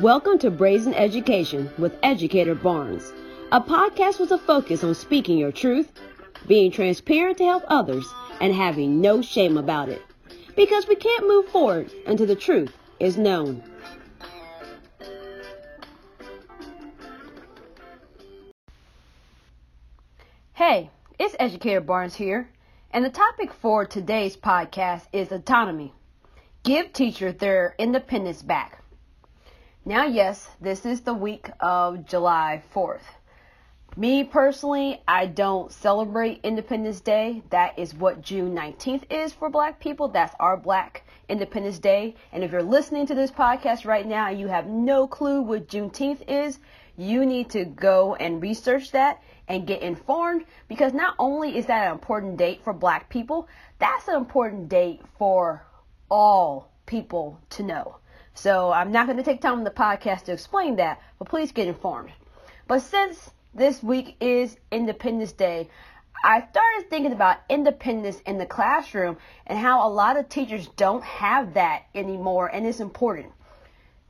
Welcome to Brazen Education with Educator Barnes, a podcast with a focus on speaking your truth, being transparent to help others, and having no shame about it. Because we can't move forward until the truth is known. Hey, it's Educator Barnes here, and the topic for today's podcast is autonomy. Give teachers their independence back. Now, yes, this is the week of July 4th. Me personally, I don't celebrate Independence Day. That is what June 19th is for black people. That's our black Independence Day. And if you're listening to this podcast right now and you have no clue what Juneteenth is, you need to go and research that and get informed because not only is that an important date for black people, that's an important date for all people to know. So I'm not going to take time on the podcast to explain that, but please get informed. But since this week is Independence Day, I started thinking about independence in the classroom and how a lot of teachers don't have that anymore, and it's important.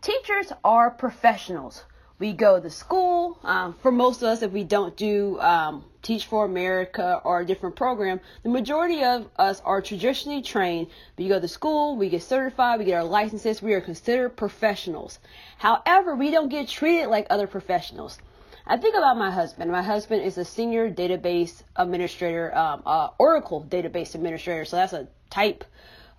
Teachers are professionals we go to school. Um, for most of us, if we don't do um, Teach for America or a different program, the majority of us are traditionally trained. We go to school, we get certified, we get our licenses, we are considered professionals. However, we don't get treated like other professionals. I think about my husband. My husband is a senior database administrator, um, uh, Oracle database administrator, so that's a type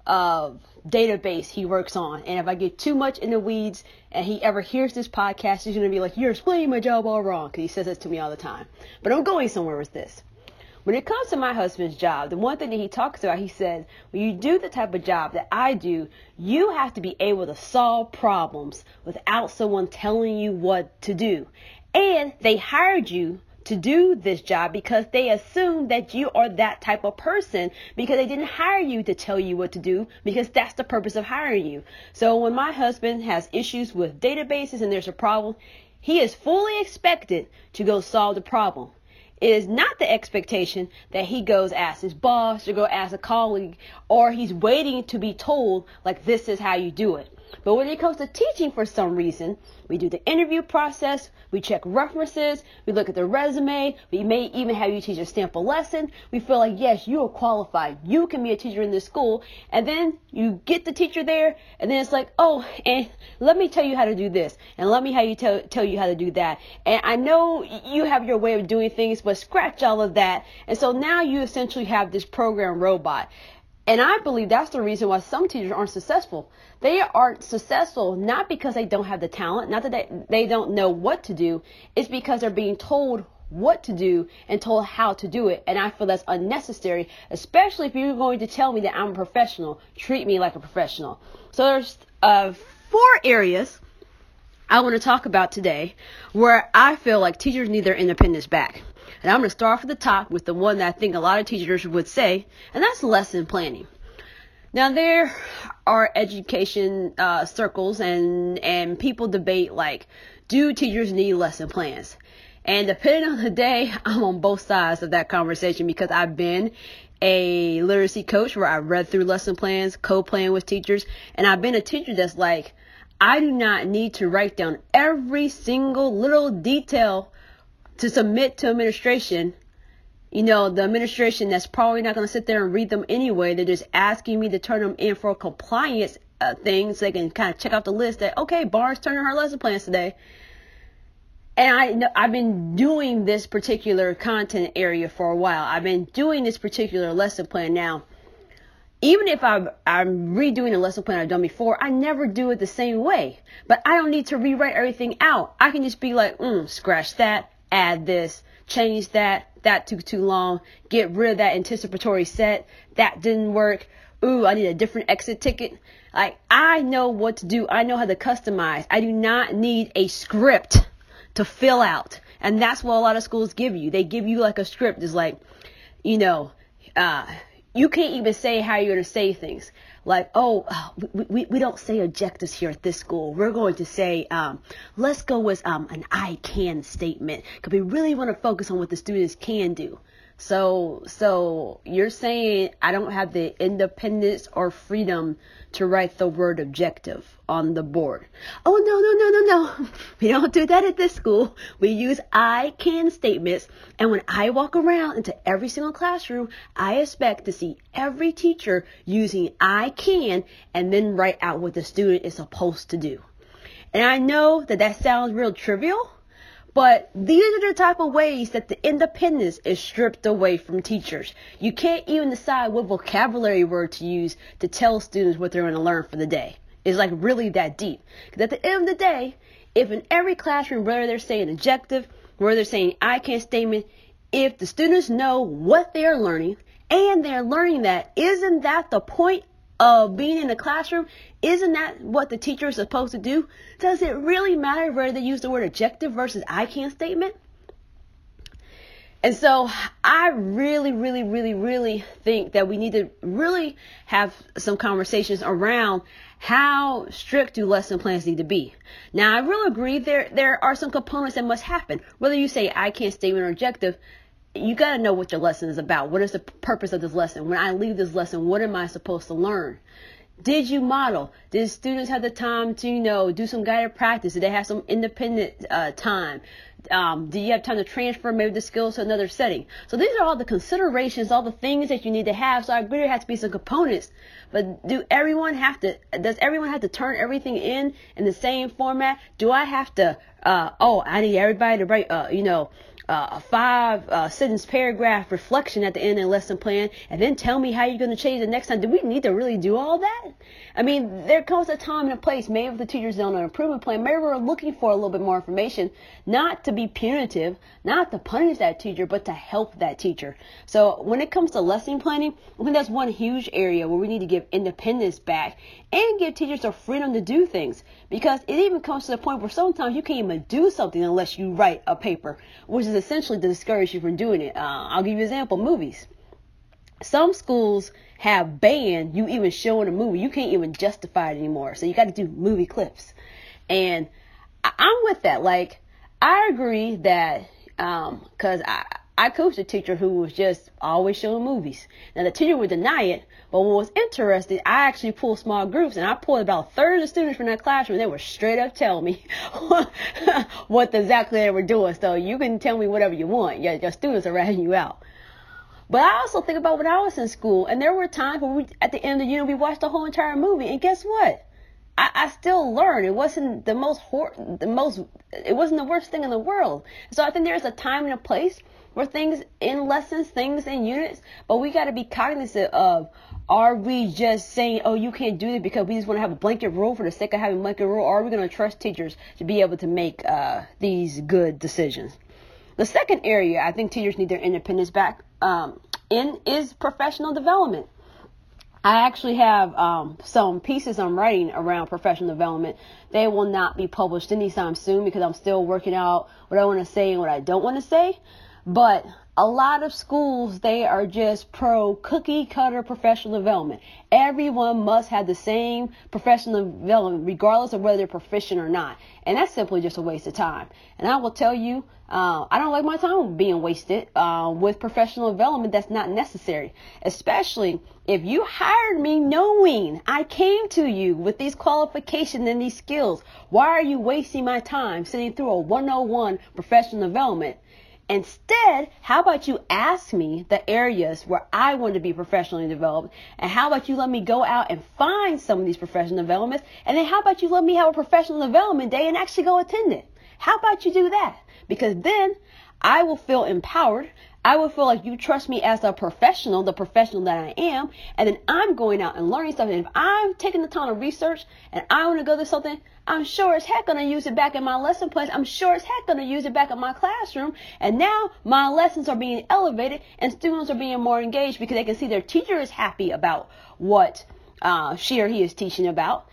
uh, database he works on. And if I get too much in the weeds and he ever hears this podcast, he's going to be like, You're explaining my job all wrong. Because he says this to me all the time. But I'm going somewhere with this. When it comes to my husband's job, the one thing that he talks about, he says, when you do the type of job that I do, you have to be able to solve problems without someone telling you what to do. And they hired you to do this job because they assume that you are that type of person because they didn't hire you to tell you what to do because that's the purpose of hiring you. So when my husband has issues with databases and there's a problem, he is fully expected to go solve the problem. It is not the expectation that he goes ask his boss or go ask a colleague or he's waiting to be told like this is how you do it. But when it comes to teaching for some reason, we do the interview process, we check references, we look at the resume, we may even have you teach a sample lesson. We feel like, yes, you are qualified. You can be a teacher in this school. And then you get the teacher there, and then it's like, oh, and let me tell you how to do this, and let me how you tell, tell you how to do that. And I know you have your way of doing things, but scratch all of that. And so now you essentially have this program robot. And I believe that's the reason why some teachers aren't successful. They aren't successful not because they don't have the talent, not that they, they don't know what to do. It's because they're being told what to do and told how to do it. And I feel that's unnecessary, especially if you're going to tell me that I'm a professional. Treat me like a professional. So there's uh, four areas I want to talk about today where I feel like teachers need their independence back. And I'm going to start off from the top with the one that I think a lot of teachers would say, and that's lesson planning. Now there are education uh, circles and and people debate like, do teachers need lesson plans? And depending on the day, I'm on both sides of that conversation because I've been a literacy coach where I read through lesson plans, co-plan with teachers, and I've been a teacher that's like, I do not need to write down every single little detail to submit to administration, you know, the administration that's probably not going to sit there and read them anyway. They're just asking me to turn them in for compliance uh, things so they can kind of check out the list that, okay, Barnes turning her lesson plans today. And I, I've been doing this particular content area for a while. I've been doing this particular lesson plan now. Even if I'm, I'm redoing a lesson plan I've done before, I never do it the same way. But I don't need to rewrite everything out. I can just be like, mm, scratch that, add this, change that, that took too long, get rid of that anticipatory set, that didn't work. Ooh, I need a different exit ticket. Like, I know what to do. I know how to customize. I do not need a script to fill out. And that's what a lot of schools give you. They give you like a script. It's like, you know, uh, you can't even say how you're going to say things like, oh, we, we, we don't say objectives here at this school. We're going to say, um, let's go with um, an I can statement because we really want to focus on what the students can do. So, so you're saying I don't have the independence or freedom to write the word objective on the board. Oh, no, no, no, no, no. We don't do that at this school. We use I can statements. And when I walk around into every single classroom, I expect to see every teacher using I can and then write out what the student is supposed to do. And I know that that sounds real trivial, but these are the type of ways that the independence is stripped away from teachers. You can't even decide what vocabulary word to use to tell students what they're going to learn for the day. It's like really that deep. Because at the end of the day, if in every classroom, whether they're saying objective, whether they're saying I can statement, if the students know what they're learning and they're learning that, isn't that the point of being in the classroom, isn't that what the teacher is supposed to do? Does it really matter whether they use the word objective versus I can statement? And so I really, really, really, really think that we need to really have some conversations around how strict do lesson plans need to be. Now I really agree there there are some components that must happen. Whether you say I can statement or objective, you got to know what your lesson is about. What is the purpose of this lesson? When I leave this lesson, what am I supposed to learn? Did you model? Did students have the time to, you know, do some guided practice? Did they have some independent uh, time? Um, do you have time to transfer maybe the skills to another setting? So these are all the considerations, all the things that you need to have. So I agree there has to be some components. But do everyone have to? Does everyone have to turn everything in in the same format? Do I have to? Uh, oh, I need everybody to write, uh, you know, uh, a five uh, sentence paragraph reflection at the end of the lesson plan and then tell me how you're going to change the next time. Do we need to really do all that? I mean, there comes a time and a place. Maybe the teacher's on an improvement plan. Maybe we're looking for a little bit more information, not to be punitive, not to punish that teacher, but to help that teacher. So when it comes to lesson planning, I think that's one huge area where we need to give independence back and give teachers the freedom to do things because it even comes to the point where sometimes you can't even do something unless you write a paper, which is essentially to discourage you from doing it. Uh, I'll give you an example: movies. Some schools have banned you even showing a movie. You can't even justify it anymore. So you got to do movie clips, and I- I'm with that. Like I agree that because um, I I coached a teacher who was just always showing movies. Now the teacher would deny it, but what was interesting, I actually pulled small groups and I pulled about a third of the students from that classroom. They were straight up telling me what exactly they were doing. So you can tell me whatever you want. Your, your students are ratting you out. But I also think about when I was in school, and there were times when we, at the end of the year, we watched the whole entire movie, and guess what? I, I still learned. It wasn't the most hor- the most. It wasn't the worst thing in the world. So I think there's a time and a place for things in lessons, things in units, but we got to be cognizant of are we just saying, oh, you can't do it because we just want to have a blanket rule for the sake of having a blanket rule, or are we going to trust teachers to be able to make uh, these good decisions? The second area I think teachers need their independence back um, in is professional development. I actually have um, some pieces I'm writing around professional development. They will not be published anytime soon because I'm still working out what I want to say and what I don't want to say. But a lot of schools, they are just pro cookie cutter professional development. Everyone must have the same professional development, regardless of whether they're proficient or not. And that's simply just a waste of time. And I will tell you, uh, I don't like my time being wasted uh, with professional development that's not necessary, especially if you hired me knowing I came to you with these qualifications and these skills. Why are you wasting my time sitting through a 101 professional development? Instead, how about you ask me the areas where I want to be professionally developed? And how about you let me go out and find some of these professional developments? And then how about you let me have a professional development day and actually go attend it? How about you do that? Because then I will feel empowered. I will feel like you trust me as a professional, the professional that I am, and then I'm going out and learning something. If I'm taking the time to research and I want to go to something, I'm sure as heck gonna use it back in my lesson plans. I'm sure as heck gonna use it back in my classroom. And now my lessons are being elevated and students are being more engaged because they can see their teacher is happy about what uh, she or he is teaching about.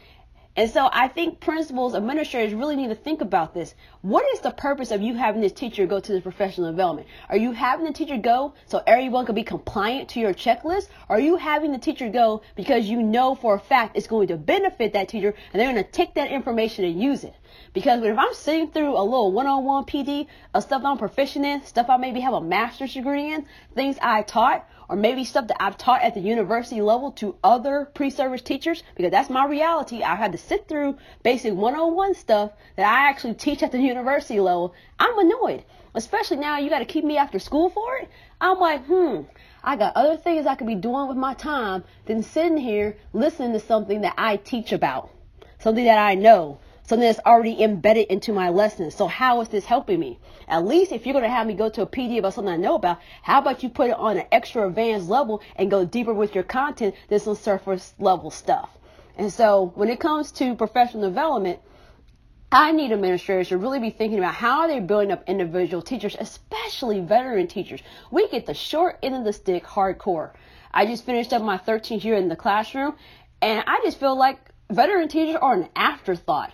And so I think principals, administrators really need to think about this. What is the purpose of you having this teacher go to this professional development? Are you having the teacher go so everyone can be compliant to your checklist? Are you having the teacher go because you know for a fact it's going to benefit that teacher and they're going to take that information and use it? Because if I'm sitting through a little one-on-one PD of stuff I'm proficient in, stuff I maybe have a master's degree in, things I taught, or maybe stuff that I've taught at the university level to other pre-service teachers, because that's my reality. I had to sit through basic one-on-one stuff that I actually teach at the university level. I'm annoyed, especially now you got to keep me after school for it. I'm like, hmm, I got other things I could be doing with my time than sitting here listening to something that I teach about, something that I know something that's already embedded into my lessons. So how is this helping me? At least if you're going to have me go to a PD about something I know about, how about you put it on an extra advanced level and go deeper with your content than some surface level stuff. And so when it comes to professional development, I need administrators to really be thinking about how are they're building up individual teachers, especially veteran teachers. We get the short end of the stick hardcore. I just finished up my 13th year in the classroom, and I just feel like veteran teachers are an afterthought.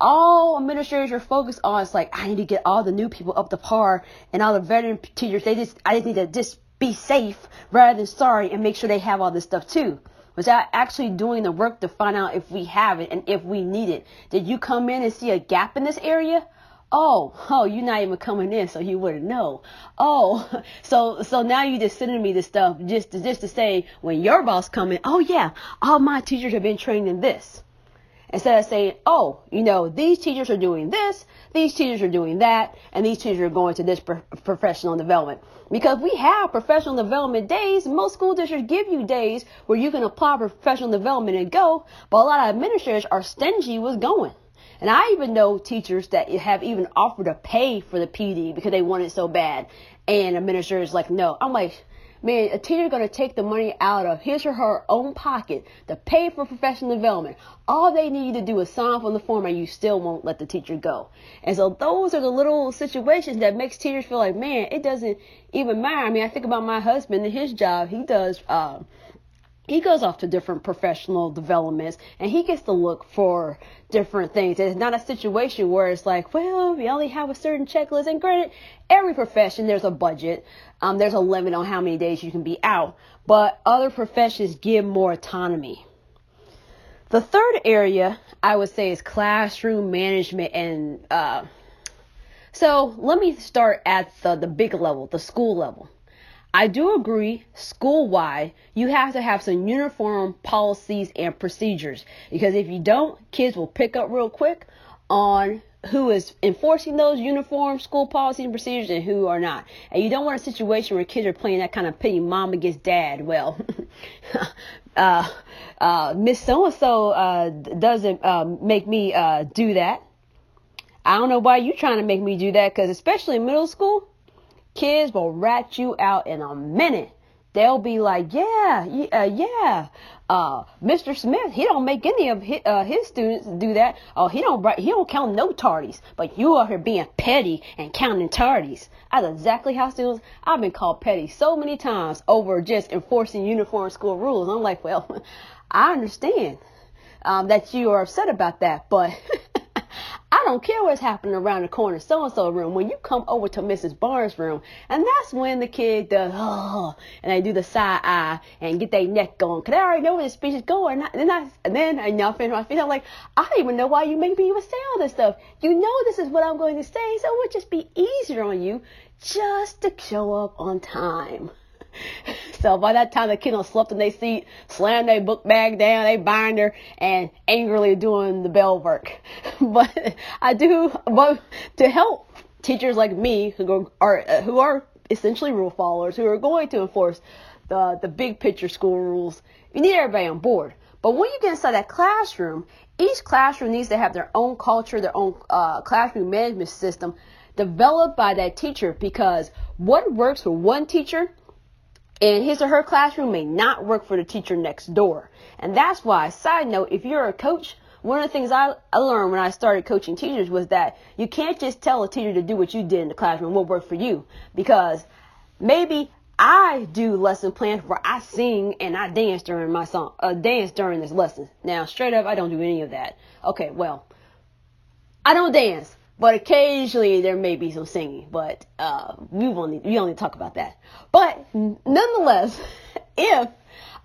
All administrators are focused on is like, I need to get all the new people up to par, and all the veteran teachers, they just, I just need to just be safe rather than sorry and make sure they have all this stuff too. Without actually doing the work to find out if we have it and if we need it. Did you come in and see a gap in this area? Oh, oh, you're not even coming in, so you wouldn't know. Oh, so so now you just sending me this stuff just to, just to say when your boss come in, oh yeah, all my teachers have been trained in this. Instead of saying, oh, you know, these teachers are doing this, these teachers are doing that, and these teachers are going to this pro- professional development. Because we have professional development days, most school districts give you days where you can apply professional development and go, but a lot of administrators are stingy with going. And I even know teachers that have even offered to pay for the PD because they want it so bad. And administrators like, no. I'm like, man, a teacher going to take the money out of his or her own pocket to pay for professional development. All they need to do is sign on the form and you still won't let the teacher go. And so those are the little situations that makes teachers feel like, man, it doesn't even matter. I mean, I think about my husband and his job. He does, uh, he goes off to different professional developments and he gets to look for different things. It's not a situation where it's like, well, we only have a certain checklist. And granted, every profession, there's a budget. Um, there's a limit on how many days you can be out. But other professions give more autonomy. The third area I would say is classroom management and, uh, so let me start at the, the big level, the school level. I do agree, school wide, you have to have some uniform policies and procedures because if you don't, kids will pick up real quick on who is enforcing those uniform school policies and procedures and who are not. And you don't want a situation where kids are playing that kind of pity mom against dad. Well, uh, uh, Miss So and so doesn't uh, make me uh, do that. I don't know why you're trying to make me do that because especially in middle school, Kids will rat you out in a minute. They'll be like, yeah, uh, yeah, uh, Mr. Smith, he don't make any of his, uh, his students do that. Oh, he don't, he don't count no tardies, but you are here being petty and counting tardies. That's exactly how students, I've been called petty so many times over just enforcing uniform school rules. I'm like, well, I understand, um, that you are upset about that, but don't care what's happening around the corner, so and so room. When you come over to Mrs. Barnes' room, and that's when the kid does, oh, and they do the side eye and get their neck going. Cause I already know where the speech is going. And then I, and then I now finish my speech. I'm like, I don't even know why you make me even say all this stuff. You know this is what I'm going to say, so it would just be easier on you just to show up on time. so by that time the kid done slept in their seat, slammed their book bag down, they binder, and angrily doing the bell work. but I do, but to help teachers like me who go, are uh, who are essentially rule followers, who are going to enforce the the big picture school rules, you need everybody on board. But when you get inside that classroom, each classroom needs to have their own culture, their own uh, classroom management system developed by that teacher because what works for one teacher and his or her classroom may not work for the teacher next door. And that's why, side note, if you're a coach, one of the things I, I learned when I started coaching teachers was that you can't just tell a teacher to do what you did in the classroom, what worked for you. Because maybe I do lesson plans where I sing and I dance during my song, uh, dance during this lesson. Now, straight up, I don't do any of that. Okay, well, I don't dance, but occasionally there may be some singing. But uh, we only we only talk about that. But nonetheless, if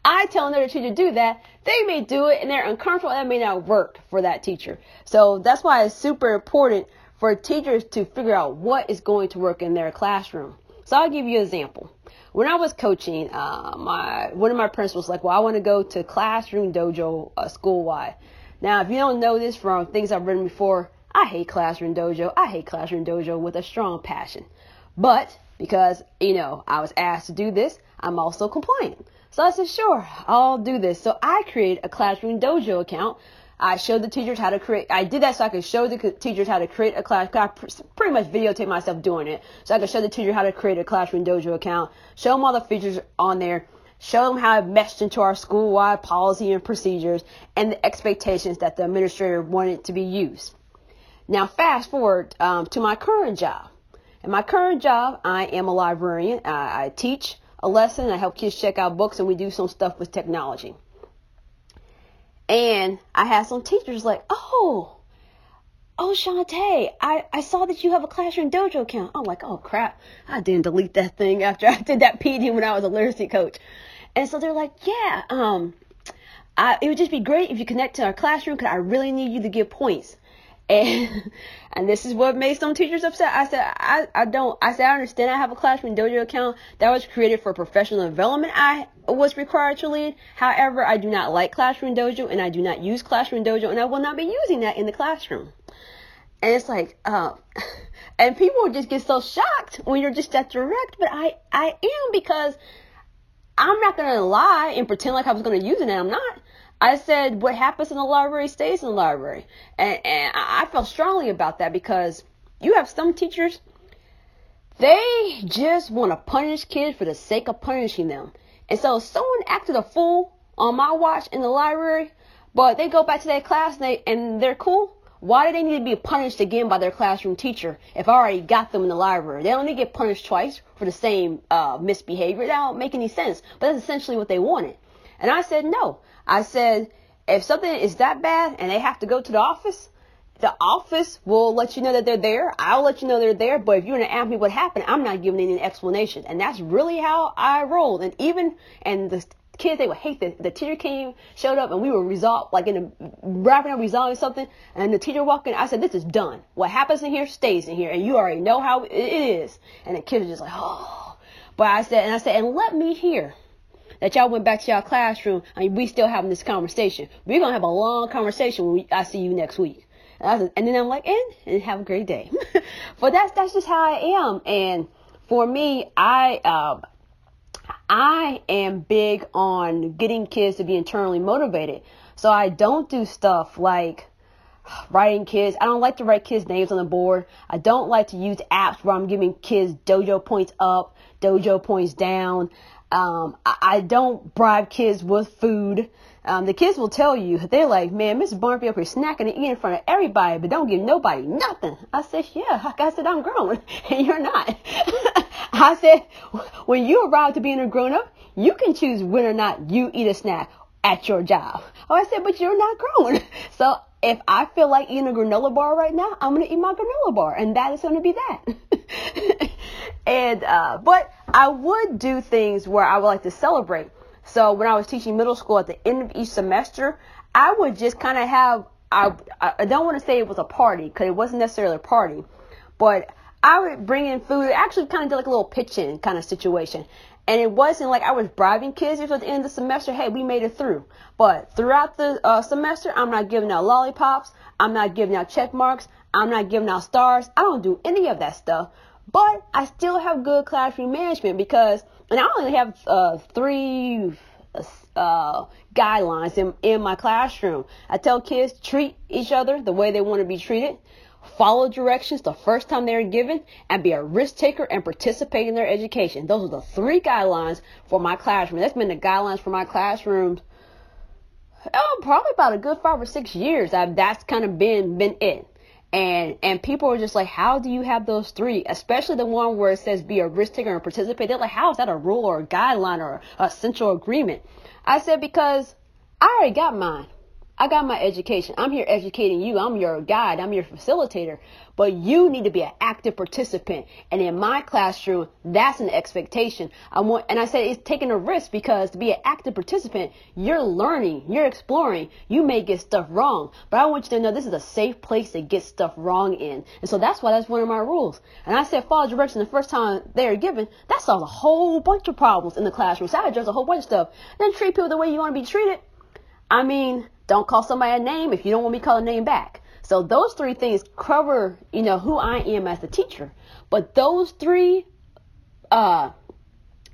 I tell another teacher to do that, they may do it and they're uncomfortable. That may not work for that teacher. So that's why it's super important for teachers to figure out what is going to work in their classroom. So I'll give you an example. When I was coaching, uh, my one of my principals was like, "Well, I want to go to Classroom Dojo uh, school wide." Now, if you don't know this from things I've written before, I hate Classroom Dojo. I hate Classroom Dojo with a strong passion. But because you know I was asked to do this, I'm also compliant. So I said, "Sure, I'll do this." So I created a Classroom Dojo account I showed the teachers how to create. I did that so I could show the teachers how to create a class. I pretty much videotape myself doing it, so I could show the teacher how to create a classroom dojo account. Show them all the features on there. Show them how it meshed into our school-wide policy and procedures and the expectations that the administrator wanted to be used. Now, fast forward um, to my current job. In my current job, I am a librarian. I, I teach a lesson. I help kids check out books, and we do some stuff with technology. And I had some teachers like, oh, oh, Shante, I, I saw that you have a Classroom Dojo account. I'm like, oh, crap. I didn't delete that thing after I did that PD when I was a literacy coach. And so they're like, yeah, um, I, it would just be great if you connect to our classroom because I really need you to give points. And and this is what made some teachers upset. I said I, I don't I said I understand I have a classroom dojo account that was created for professional development I was required to lead. However, I do not like classroom dojo and I do not use classroom dojo and I will not be using that in the classroom. And it's like, uh, and people just get so shocked when you're just that direct, but I, I am because I'm not going to lie and pretend like I was going to use it and I'm not. I said, what happens in the library stays in the library. And, and I felt strongly about that because you have some teachers, they just want to punish kids for the sake of punishing them. And so someone acted a fool on my watch in the library, but they go back to their class and, they, and they're cool. Why do they need to be punished again by their classroom teacher if I already got them in the library? They only get punished twice for the same uh, misbehavior. That don't make any sense. But that's essentially what they wanted. And I said, no. I said, if something is that bad and they have to go to the office, the office will let you know that they're there. I'll let you know they're there. But if you're going to ask me what happened, I'm not giving any explanation. And that's really how I rolled. And even, and the kids, they would hate this. The teacher came, showed up, and we were resolved, like in a, wrapping up, resolving something. And the teacher walked in. I said, this is done. What happens in here stays in here. And you already know how it is. And the kids are just like, oh. But I said, and I said, and let me hear that y'all went back to y'all classroom and we still having this conversation. We're gonna have a long conversation when I see you next week. And, said, and then I'm like, and, and have a great day. but that's that's just how I am. And for me, I uh, I am big on getting kids to be internally motivated. So I don't do stuff like writing kids. I don't like to write kids' names on the board. I don't like to use apps where I'm giving kids dojo points up, dojo points down. Um, I, I, don't bribe kids with food. Um, the kids will tell you, they're like, man, Miss Barnfield up here snacking and eating in front of everybody, but don't give nobody nothing. I said, yeah, I said, I'm grown and you're not. I said, when you arrive to being a grown up, you can choose whether or not you eat a snack at your job. Oh, I said, but you're not grown. So if I feel like eating a granola bar right now, I'm going to eat my granola bar and that is going to be that. and, uh, but I would do things where I would like to celebrate. So when I was teaching middle school at the end of each semester, I would just kind of have, I, I don't want to say it was a party because it wasn't necessarily a party, but I would bring in food. It actually, kind of did like a little pitch-in kind of situation. And it wasn't like I was bribing kids It was at the end of the semester. Hey, we made it through. But throughout the uh, semester, I'm not giving out lollipops. I'm not giving out check marks. I'm not giving out stars. I don't do any of that stuff. But I still have good classroom management because, and I only have uh, three uh, guidelines in, in my classroom. I tell kids treat each other the way they want to be treated follow directions the first time they're given, and be a risk taker and participate in their education. Those are the three guidelines for my classroom. That's been the guidelines for my classrooms. Oh, probably about a good five or six years. I've, that's kind of been been it. And and people are just like, how do you have those three? Especially the one where it says be a risk taker and participate. They're like, how is that a rule or a guideline or a central agreement? I said because I already got mine. I got my education. I'm here educating you. I'm your guide. I'm your facilitator. But you need to be an active participant. And in my classroom, that's an expectation. I want, and I said it's taking a risk because to be an active participant, you're learning, you're exploring. You may get stuff wrong, but I want you to know this is a safe place to get stuff wrong in. And so that's why that's one of my rules. And I said follow direction the first time they are given. That solves a whole bunch of problems in the classroom. So I address a whole bunch of stuff. Then treat people the way you want to be treated. I mean, don't call somebody a name if you don't want me to call a name back. So those three things cover, you know, who I am as a teacher. But those three uh,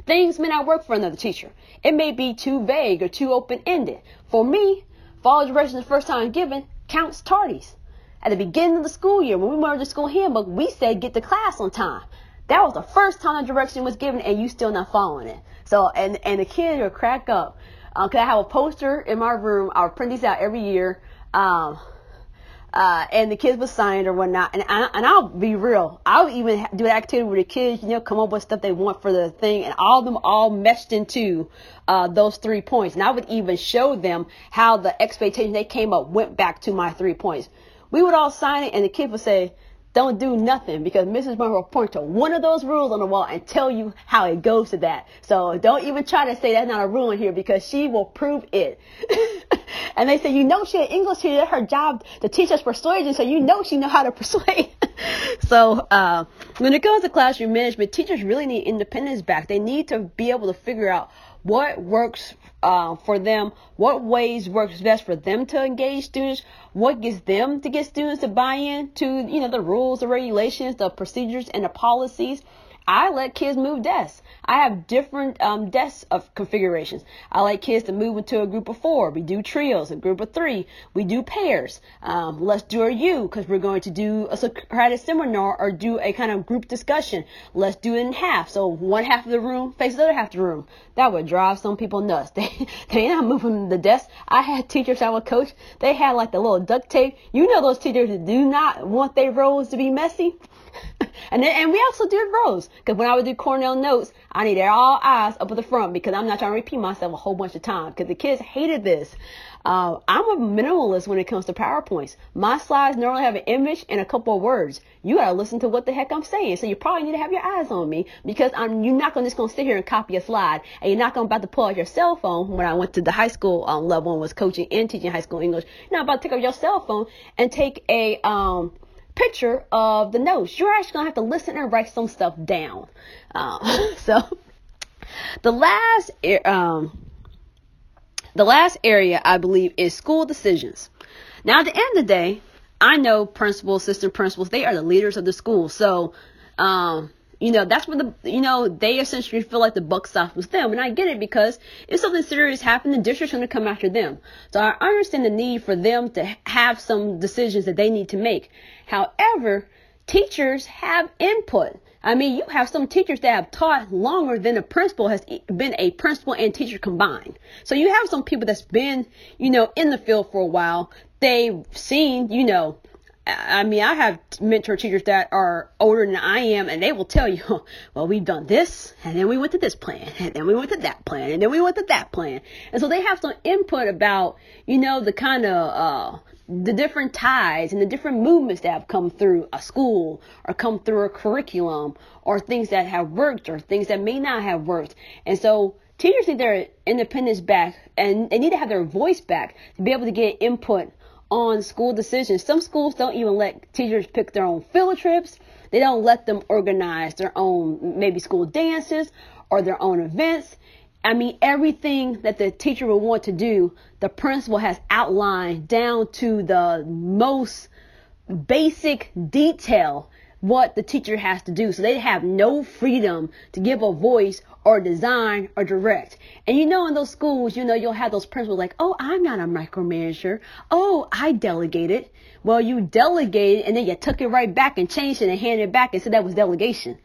things may not work for another teacher. It may be too vague or too open-ended. For me, follow directions the first time given counts tardies. At the beginning of the school year, when we merged the school handbook, we said get to class on time. That was the first time the direction was given, and you still not following it. So, and and the kids will crack up uh, cause I have a poster in my room. I'll print these out every year. Um, uh, and the kids will sign it or whatnot. And, I, and I'll be real. I'll even do an activity where the kids, you know, come up with stuff they want for the thing and all of them all meshed into, uh, those three points. And I would even show them how the expectation they came up went back to my three points. We would all sign it and the kids would say, don't do nothing because Mrs. Monroe will point to one of those rules on the wall and tell you how it goes to that. So don't even try to say that's not a rule in here because she will prove it. and they say, you know, she had English here. That's her job to teach us persuasion. So you know she know how to persuade. so uh, when it comes to classroom management, teachers really need independence back. They need to be able to figure out what works uh, for them, what ways works best for them to engage students, what gets them to get students to buy in to, you know, the rules, the regulations, the procedures, and the policies. I let kids move desks. I have different um, desk of configurations. I like kids to move into a group of four. We do trios, a group of three. We do pairs. Um, let's do a U because we're going to do a Socratic seminar or do a kind of group discussion. Let's do it in half. So one half of the room faces the other half of the room. That would drive some people nuts. They, they not moving the desk. I had teachers I would coach. They had like the little duct tape. You know those teachers that do not want their rows to be messy. And then, and we also did rows because when I would do Cornell notes, I needed all eyes up at the front because I'm not trying to repeat myself a whole bunch of times because the kids hated this. Uh, I'm a minimalist when it comes to PowerPoints. My slides normally have an image and a couple of words. You gotta listen to what the heck I'm saying. So you probably need to have your eyes on me because I'm, you're not gonna just gonna sit here and copy a slide and you're not gonna about to pull out your cell phone when I went to the high school um, level and was coaching and teaching high school English. You're not about to take up your cell phone and take a, um, picture of the notes. You're actually gonna have to listen and write some stuff down. Um, so the last um, the last area I believe is school decisions. Now at the end of the day, I know principals, assistant principals, they are the leaders of the school. So um, you know, that's when the, you know, they essentially feel like the buck stops with them. And I get it because if something serious happens, the district's going to come after them. So I understand the need for them to have some decisions that they need to make. However, teachers have input. I mean, you have some teachers that have taught longer than a principal has been a principal and teacher combined. So you have some people that's been, you know, in the field for a while. They've seen, you know, I mean, I have mentor teachers that are older than I am, and they will tell you, well, we've done this, and then we went to this plan, and then we went to that plan, and then we went to that plan. And so they have some input about, you know, the kind of, uh, the different ties and the different movements that have come through a school or come through a curriculum or things that have worked or things that may not have worked. And so teachers need their independence back and they need to have their voice back to be able to get input on school decisions. Some schools don't even let teachers pick their own field trips. They don't let them organize their own maybe school dances or their own events. I mean, everything that the teacher would want to do, the principal has outlined down to the most basic detail what the teacher has to do. So they have no freedom to give a voice or design or direct. And you know, in those schools, you know, you'll have those principals like, oh, I'm not a micromanager. Oh, I delegated. Well, you delegated and then you took it right back and changed it and handed it back and said that was delegation.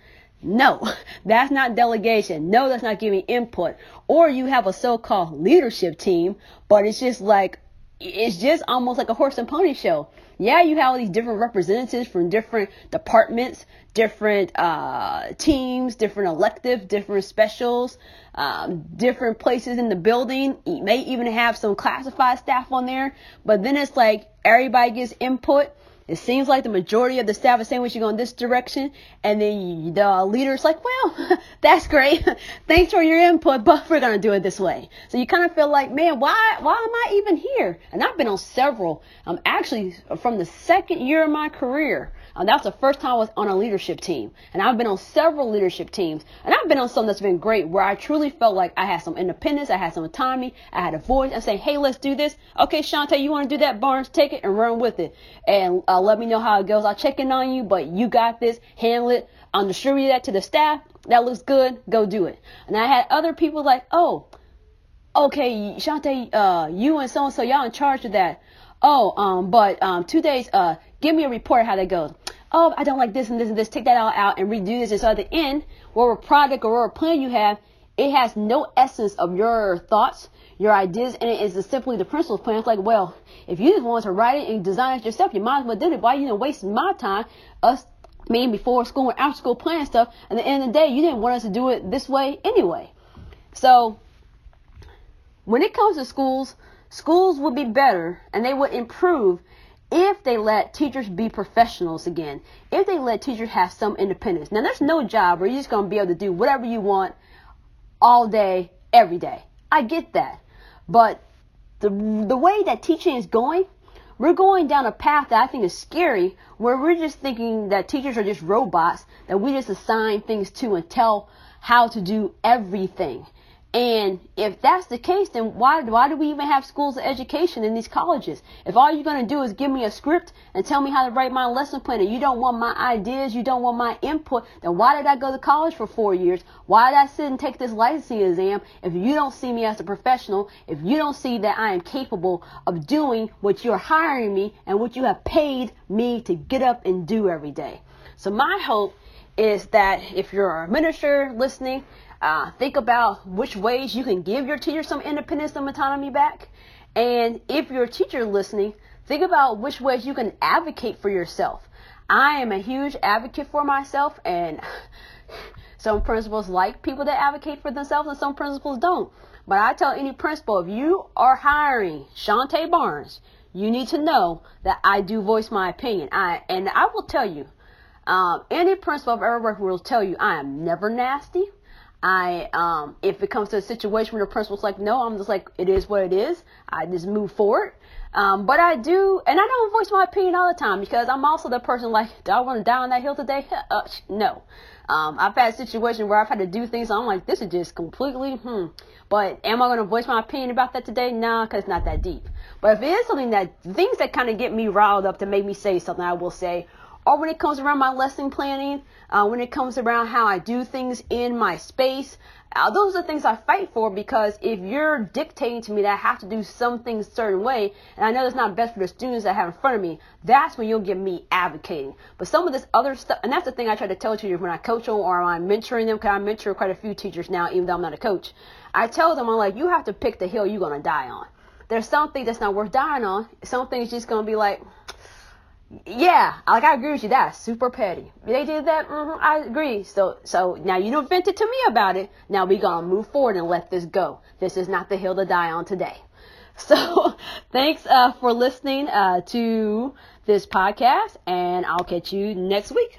No, that's not delegation. No, that's not giving input. Or you have a so-called leadership team, but it's just like it's just almost like a horse and pony show. Yeah, you have all these different representatives from different departments, different uh, teams, different elective, different specials, um, different places in the building. You may even have some classified staff on there, but then it's like everybody gets input it seems like the majority of the staff is saying we should go in this direction, and then the leader's like, well, that's great. Thanks for your input, but we're gonna do it this way. So you kind of feel like, man, why, why am I even here? And I've been on several. I'm um, actually from the second year of my career. Uh, that's the first time I was on a leadership team. And I've been on several leadership teams. And I've been on some that's been great where I truly felt like I had some independence, I had some autonomy, I had a voice. I'm saying, hey, let's do this. Okay, Shante, you want to do that, Barnes? Take it and run with it. And uh, let me know how it goes. I'll check in on you, but you got this. Handle it. I'll distribute that to the staff. That looks good. Go do it. And I had other people like, oh, okay, Shante, uh, you and so and so, y'all in charge of that. Oh, um, but um, two days, uh, give me a report how that goes oh, I don't like this and this and this, take that all out and redo this. And so at the end, whatever product or whatever plan you have, it has no essence of your thoughts, your ideas, and it is simply the principal's plan. It's like, well, if you just want to write it and design it yourself, you might as well do it. Why you know wasting my time, us mean before school and after school plan stuff, and at the end of the day, you didn't want us to do it this way anyway. So when it comes to schools, schools would be better and they would improve if they let teachers be professionals again, if they let teachers have some independence. Now, there's no job where you're just going to be able to do whatever you want all day, every day. I get that. But the, the way that teaching is going, we're going down a path that I think is scary, where we're just thinking that teachers are just robots that we just assign things to and tell how to do everything. And if that's the case, then why, why do we even have schools of education in these colleges? If all you're going to do is give me a script and tell me how to write my lesson plan and you don't want my ideas, you don't want my input, then why did I go to college for four years? Why did I sit and take this licensing exam if you don't see me as a professional, if you don't see that I am capable of doing what you're hiring me and what you have paid me to get up and do every day? So my hope is that if you're a minister listening, uh, think about which ways you can give your teacher some independence, some autonomy back. And if you're a teacher listening, think about which ways you can advocate for yourself. I am a huge advocate for myself, and some principals like people that advocate for themselves, and some principals don't. But I tell any principal, if you are hiring Shante Barnes, you need to know that I do voice my opinion. I and I will tell you, um, any principal I've ever worked with will tell you I am never nasty. I, um, if it comes to a situation where the principal's like, no, I'm just like, it is what it is. I just move forward. Um, but I do, and I don't voice my opinion all the time because I'm also the person like, do I want to die on that hill today? Uh, no. Um, I've had situations where I've had to do things. I'm like, this is just completely, hmm. But am I going to voice my opinion about that today? Nah, because it's not that deep. But if it is something that, things that kind of get me riled up to make me say something, I will say, or when it comes around my lesson planning, uh, when it comes around how I do things in my space. Uh, those are the things I fight for because if you're dictating to me that I have to do something a certain way, and I know that's not best for the students I have in front of me, that's when you'll get me advocating. But some of this other stuff, and that's the thing I try to tell teachers when I coach them or I'm mentoring them, because I mentor quite a few teachers now, even though I'm not a coach. I tell them, I'm like, you have to pick the hill you're going to die on. There's something that's not worth dying on. Something's just going to be like, yeah, like I agree with you. That's super petty. They did that. Mm-hmm, I agree. So, so now you don't vent it to me about it. Now we gonna move forward and let this go. This is not the hill to die on today. So, thanks uh, for listening uh, to this podcast, and I'll catch you next week.